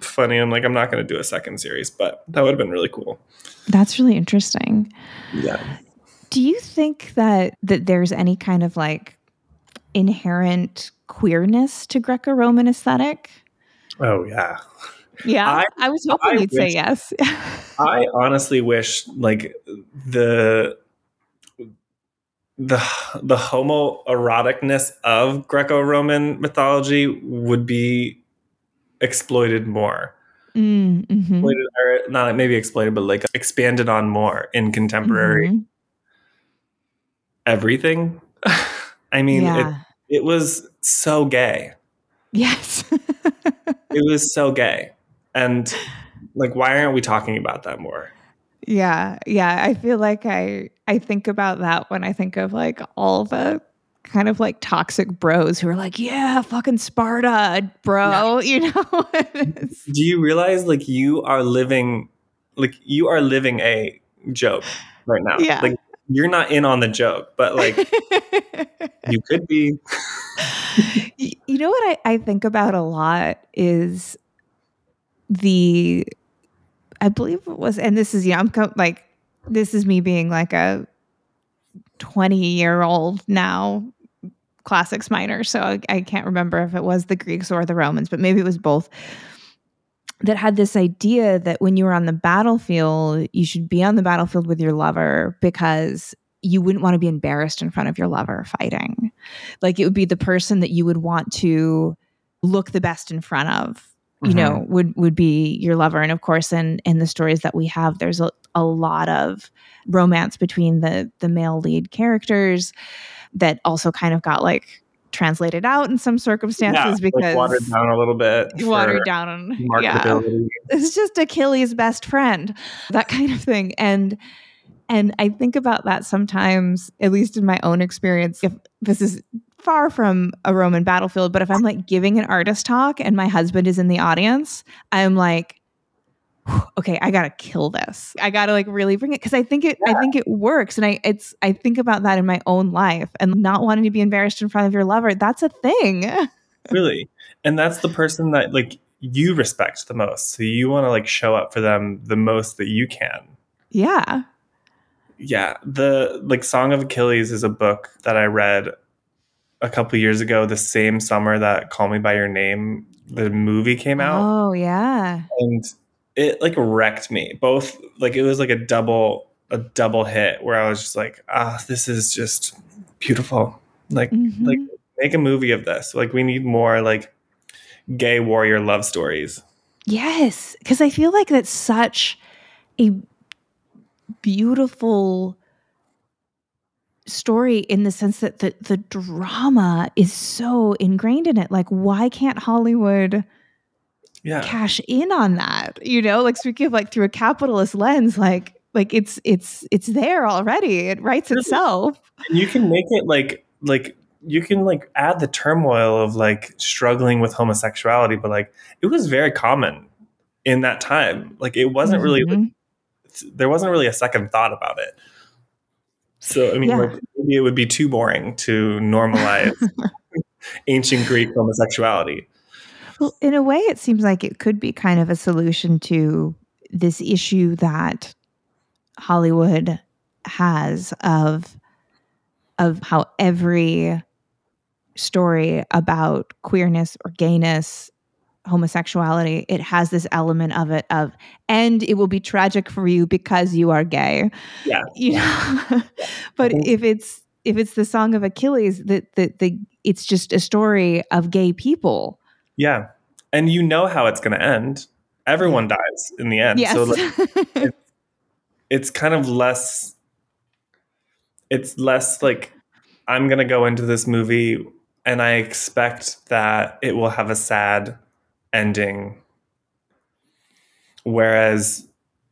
funny. I'm like, I'm not going to do a second series, but that would have been really cool. That's really interesting. Yeah. Do you think that that there's any kind of like inherent queerness to Greco-Roman aesthetic? Oh yeah. Yeah, I, I was hoping I you'd wish, say yes. I honestly wish like the the the homoeroticness of Greco-Roman mythology would be exploited more. Mm, mm-hmm. exploited, or not maybe exploited, but like expanded on more in contemporary mm-hmm. everything. I mean, yeah. it, it was so gay. Yes. it was so gay. And like why aren't we talking about that more? Yeah. Yeah, I feel like I I think about that when I think of like all the kind of like toxic bros who are like, yeah, fucking Sparta, bro, yeah. you know. Do you realize like you are living like you are living a joke right now? Yeah. Like you're not in on the joke, but like you could be. you know what I, I think about a lot is the, I believe it was, and this is, you know, I'm co- like, this is me being like a 20 year old now classics minor. So I, I can't remember if it was the Greeks or the Romans, but maybe it was both that had this idea that when you were on the battlefield, you should be on the battlefield with your lover because you wouldn't want to be embarrassed in front of your lover fighting. Like it would be the person that you would want to look the best in front of you mm-hmm. know would would be your lover and of course in in the stories that we have there's a, a lot of romance between the the male lead characters that also kind of got like translated out in some circumstances yeah, because like watered down a little bit. Watered down. Yeah. It's just Achilles' best friend, that kind of thing. And and I think about that sometimes, at least in my own experience, if this is far from a Roman battlefield, but if I'm like giving an artist talk and my husband is in the audience, I'm like, okay, I gotta kill this. I gotta like really bring it because I think it. Yeah. I think it works, and I it's. I think about that in my own life and not wanting to be embarrassed in front of your lover. That's a thing. really, and that's the person that like you respect the most. So you want to like show up for them the most that you can. Yeah. Yeah, the like Song of Achilles is a book that I read a couple years ago, the same summer that Call Me by Your Name the movie came out. Oh yeah, and it like wrecked me. Both like it was like a double a double hit where I was just like, ah, this is just beautiful. Like mm-hmm. like make a movie of this. Like we need more like gay warrior love stories. Yes, because I feel like that's such a beautiful story in the sense that the the drama is so ingrained in it. Like, why can't Hollywood? yeah. cash in on that. You know, like speaking of like through a capitalist lens, like like it's it's it's there already. It writes itself. You can make it like like you can like add the turmoil of like struggling with homosexuality, but like it was very common in that time. Like it wasn't mm-hmm. really there wasn't really a second thought about it. So I mean, yeah. like, maybe it would be too boring to normalize ancient Greek homosexuality. Well, in a way, it seems like it could be kind of a solution to this issue that Hollywood has of of how every story about queerness or gayness homosexuality it has this element of it of and it will be tragic for you because you are gay yeah you know but mm-hmm. if it's if it's the song of achilles that the, the it's just a story of gay people yeah. And you know how it's going to end. everyone dies in the end. Yes. So like, it's kind of less it's less like I'm going to go into this movie and I expect that it will have a sad ending. Whereas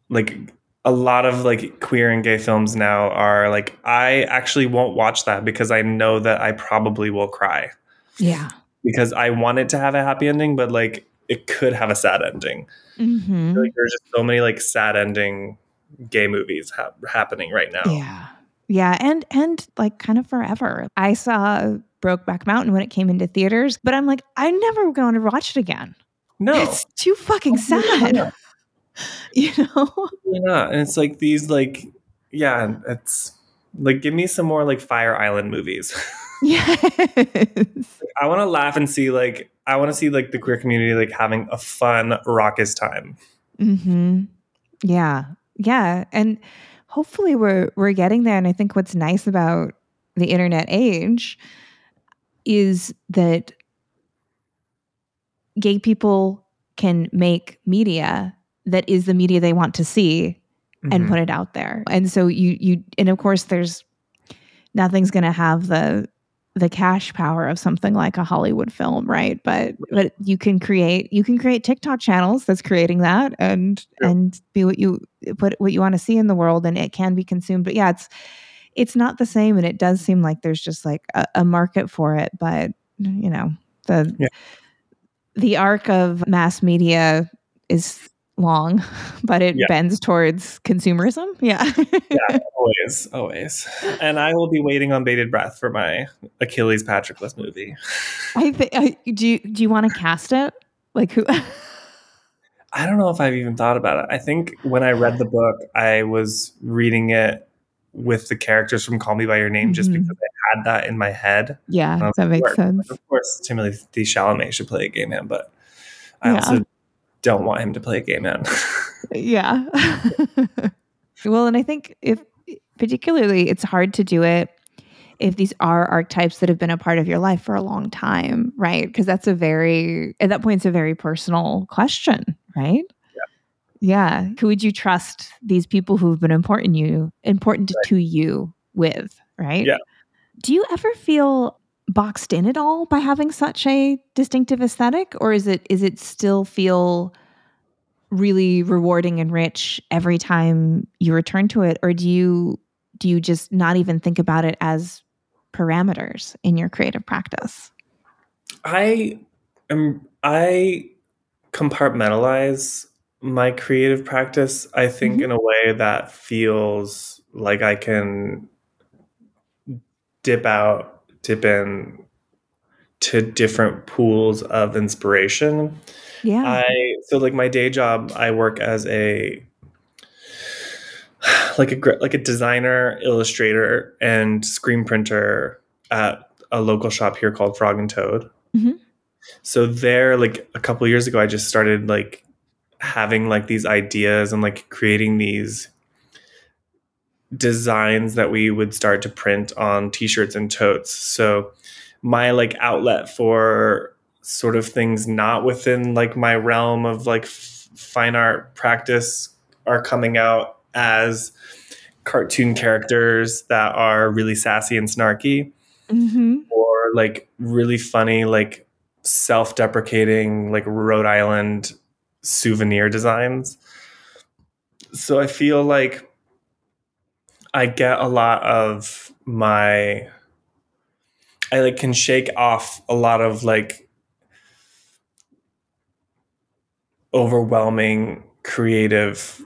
like a lot of like queer and gay films now are like I actually won't watch that because I know that I probably will cry yeah. because I want it to have a happy ending but like it could have a sad ending. hmm Like there's just so many like sad ending gay movies ha- happening right now. Yeah. Yeah. And, and like kind of forever. I saw Brokeback Mountain when it came into theaters, but I'm like, I'm never going to watch it again. No. It's too fucking sad. You know? Yeah, and it's like these like yeah, it's like give me some more like Fire Island movies. Yes. I want to laugh and see like I want to see like the queer community like having a fun raucous time. hmm Yeah. Yeah. And hopefully we're we're getting there. And I think what's nice about the internet age is that gay people can make media that is the media they want to see and Mhm. put it out there. And so you you and of course there's nothing's going to have the the cash power of something like a Hollywood film, right? But but you can create you can create TikTok channels that's creating that and Yeah. and be what you put what you want to see in the world and it can be consumed. But yeah, it's it's not the same and it does seem like there's just like a, a market for it, but you know, the Yeah. The arc of mass media is long, but it Yeah. bends towards consumerism. Yeah. yeah, always, always. And I will be waiting on bated breath for my Achilles Patroclus movie. I think do. You, do you want to cast it? Like who? I don't know if I've even thought about it. I think when I read the book, I was reading it with the characters from Call Me by Your Name just Mhm. because I had that in my head. yeah, Um, that makes sense. Of course, Timothée Chalamet should play a gay man, but I Yeah. also don't want him to play a gay man. Yeah. well, and I think if particularly it's hard to do it if these are archetypes that have been a part of your life for a long time, right? Because that's a very at that point it's a very personal question, right? Yeah. Who would you trust these people who've been important you important to you with, right? Yeah. Do you ever feel boxed in at all by having such a distinctive aesthetic or is it is it still feel really rewarding and rich every time you return to it or do you do you just not even think about it as parameters in your creative practice I am I compartmentalize my creative practice, I think, Mhm. in a way that feels like I can dip out, dip in to different pools of inspiration. yeah I so like my day job, I work as a like a like a designer, illustrator, and screen printer at a local shop here called Frog and Toad. Mhm. So there, like a couple years ago, I just started like having like these ideas and like creating these designs that we would start to print on t-shirts and totes. So my like outlet for sort of things not within like my realm of like f- fine art practice are coming out as cartoon characters that are really sassy and snarky mm-hmm. or like really funny like self-deprecating like Rhode Island souvenir designs. So I feel like I get a lot of my I like can shake off a lot of like overwhelming creative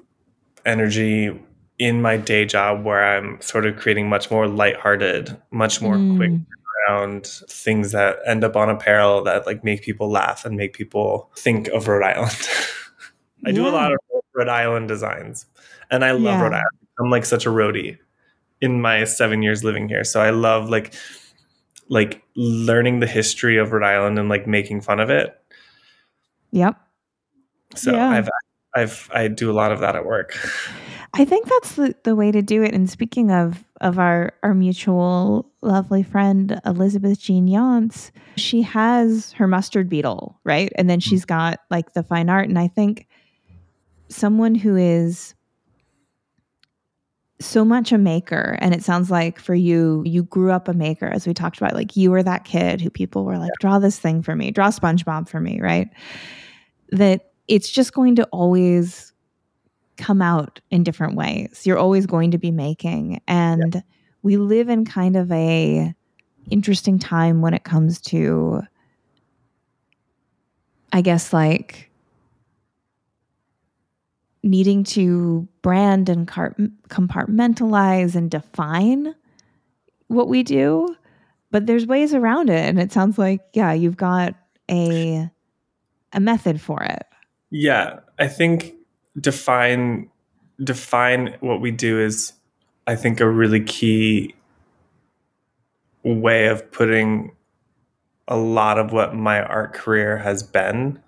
energy in my day job where I'm sort of creating much more lighthearted, much more quick Mm. Around things that end up on apparel that like make people laugh and make people think of Rhode Island. I do a lot of Rhode Island designs and I love Yeah. Rhode Island. I'm like such a roadie in my seven years living here. So I love like like learning the history of Rhode Island and like making fun of it. yep So Yeah. I've I've I do a lot of that at work. I think that's the, the way to do it. And speaking of of our our mutual lovely friend Elizabeth Jean Yance, she has her mustard beetle, right? And then hmm. she's got like the fine art. And I think someone who is so much a maker and it sounds like for you you grew up a maker as we talked about like you were that kid who people were like draw this thing for me draw spongebob for me right that it's just going to always come out in different ways. You're always going to be making. And yeah. we live in kind of a interesting time when it comes to i guess like needing to brand and compartmentalize and define what we do. But there's ways around it. And it sounds like yeah you've got a a method for it. Yeah i think define define what we do is i think a really key way of putting a lot of what my art career has been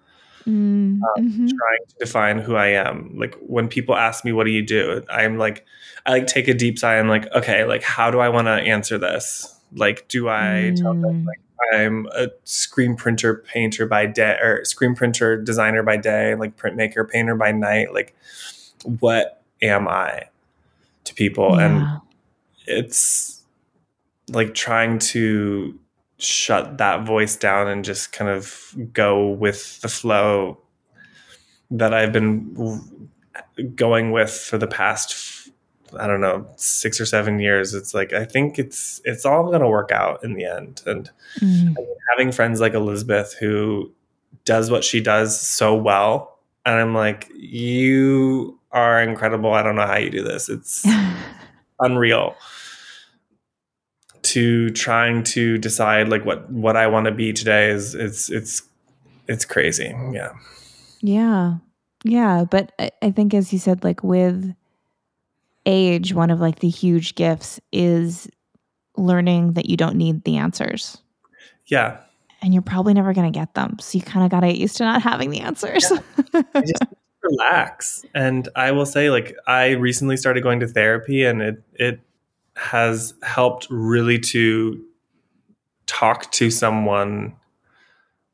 mm, um, mm-hmm. trying to define who I am. Like when people ask me, "What do you do?" I'm like, I like take a deep sigh. I'm like, okay, like how do I want to answer this? Like, do I mm. tell them mm. like I'm a screen printer painter by day, or screen printer designer by day, like printmaker painter by night? Like, what am I to people? Yeah. And it's like trying to shut that voice down and just kind of go with the flow that I've been going with for the past I don't know six or seven years. It's like I think it's it's all going to work out in the end. And mm. I mean, having friends like Elizabeth who does what she does so well, and I'm like, you are incredible. I don't know how you do this. It's unreal to trying to decide like what what I want to be today is it's it's it's crazy. Yeah. Yeah. Yeah, but I, I think as you said like with age one of like the huge gifts is learning that you don't need the answers. Yeah. And you're probably never going to get them. So you kind of got to get used to not having the answers. Yeah. just relax. And I will say like I recently started going to therapy and it it has helped really to talk to someone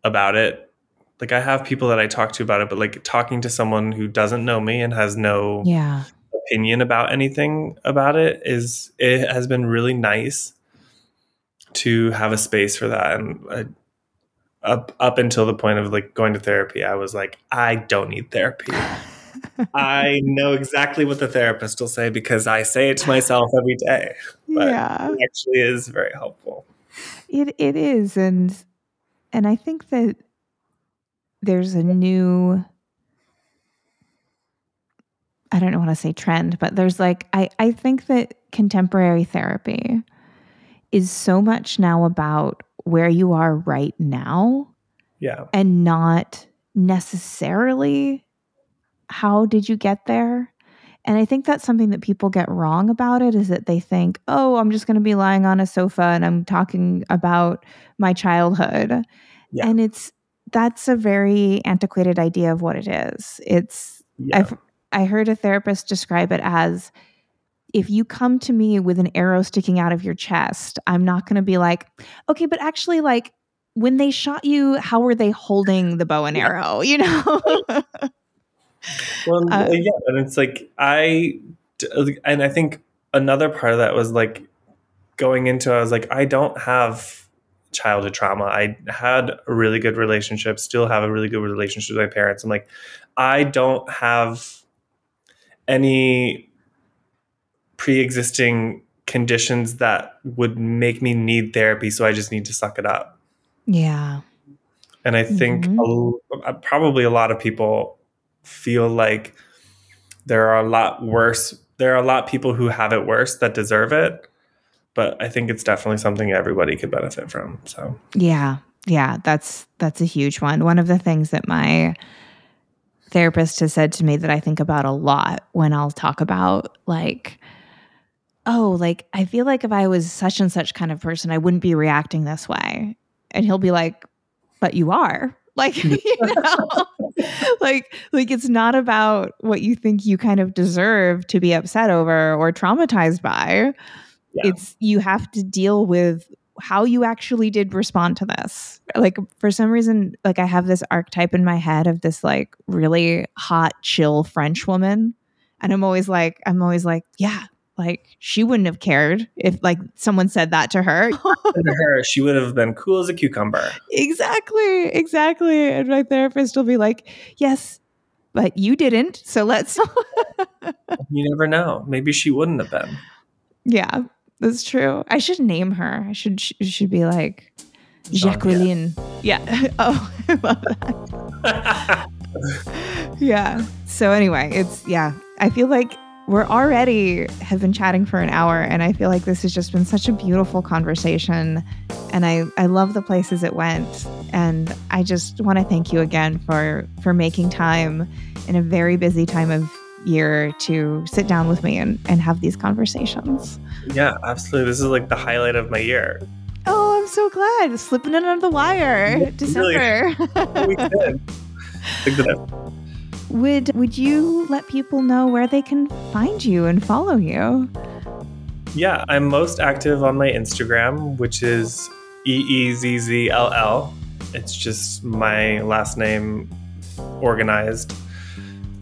about it. Like I have people that I talk to about it, but like talking to someone who doesn't know me and has no yeah. Opinion about anything about it is it has been really nice to have a space for that and I, up up until the point of like going to therapy, I was like, I don't need therapy. I know exactly what the therapist will say because I say it to myself every day. But yeah. it actually is very helpful. It it is and and I think that there's a new I don't know what to say trend, but there's like I I think that contemporary therapy is so much now about where you are right now. Yeah. And not necessarily how did you get there? And I think that's something that people get wrong about it is that they think, oh, I'm just going to be lying on a sofa and I'm talking about my childhood. Yeah. And it's, that's a very antiquated idea of what it is. It's, yeah. I've, heard a therapist describe it as if you come to me with an arrow sticking out of your chest, I'm not going to be like, okay, but actually, like, when they shot you, how were they holding the bow and arrow? You know? well, uh, yeah, and it's like I, and I think another part of that was like going into. I was like, I don't have childhood trauma. I had a really good relationship, still have a really good relationship with my parents. I'm like, I don't have any pre-existing conditions that would make me need therapy so i just need to suck it up. Yeah. And i think mm-hmm. a, probably a lot of people feel like there are a lot worse there are a lot of people who have it worse that deserve it but i think it's definitely something everybody could benefit from so. Yeah. Yeah that's that's a huge one. One of the things that my therapist has said to me that i think about a lot when i'll talk about like oh like i feel like if i was such and such kind of person i wouldn't be reacting this way. And he'll be like but you are. Like you know? Like like it's not about what you think you kind of deserve to be upset over or traumatized by. Yeah. it's you have to deal with how you actually did respond to this. Like for some reason, like I have this archetype in my head of this like really hot, chill French woman. And I'm always like, I'm always like, yeah, like she wouldn't have cared if like someone said that to her. to her, she would have been cool as a cucumber. exactly, exactly. And my therapist will be like, yes, but you didn't. So let's. you never know. Maybe she wouldn't have been. Yeah, that's true. I should name her. I should should be like Jacqueline. Yeah. yeah. Oh, I love that. yeah. So anyway, it's yeah. I feel like we're already have been chatting for an hour and I feel like this has just been such a beautiful conversation and I I love the places it went and I just want to thank you again for for making time in a very busy time of year to sit down with me and, and have these conversations. Yeah, absolutely. This is like the highlight of my year. Oh, I'm so glad. Slipping it under the wire. Yeah, December. Really, we did. would would you let people know where they can find you and follow you? Yeah, I'm most active on my Instagram, which is E E Z Z L L. It's just my last name organized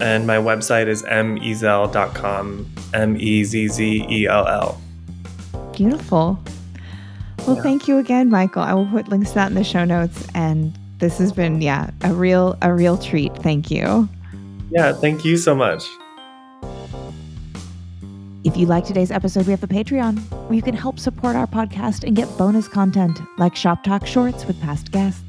and my website is mezzell.com. M E Z Z E L L. Beautiful. Well, yeah. thank you again, Michael. I will put links to that in the show notes. And this has been, yeah, a real, a real treat. Thank you. Yeah, thank you so much. If you like today's episode, we have a Patreon where you can help support our podcast and get bonus content like Shop Talk Shorts with past guests.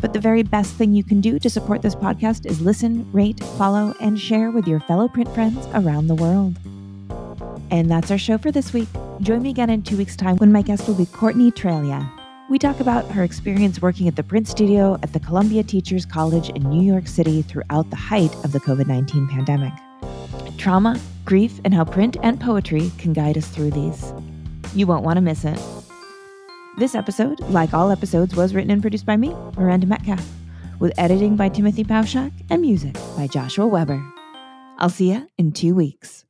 But the very best thing you can do to support this podcast is listen, rate, follow, and share with your fellow print friends around the world. And that's our show for this week. Join me again in two weeks' time when my guest will be Courtney Trelia. We talk about her experience working at the print studio at the Columbia Teachers College in New York City throughout the height of the COVID 19 pandemic. Trauma, grief, and how print and poetry can guide us through these. You won't want to miss it. This episode, like all episodes, was written and produced by me, Miranda Metcalf, with editing by Timothy Pauschak and music by Joshua Weber. I'll see you in two weeks.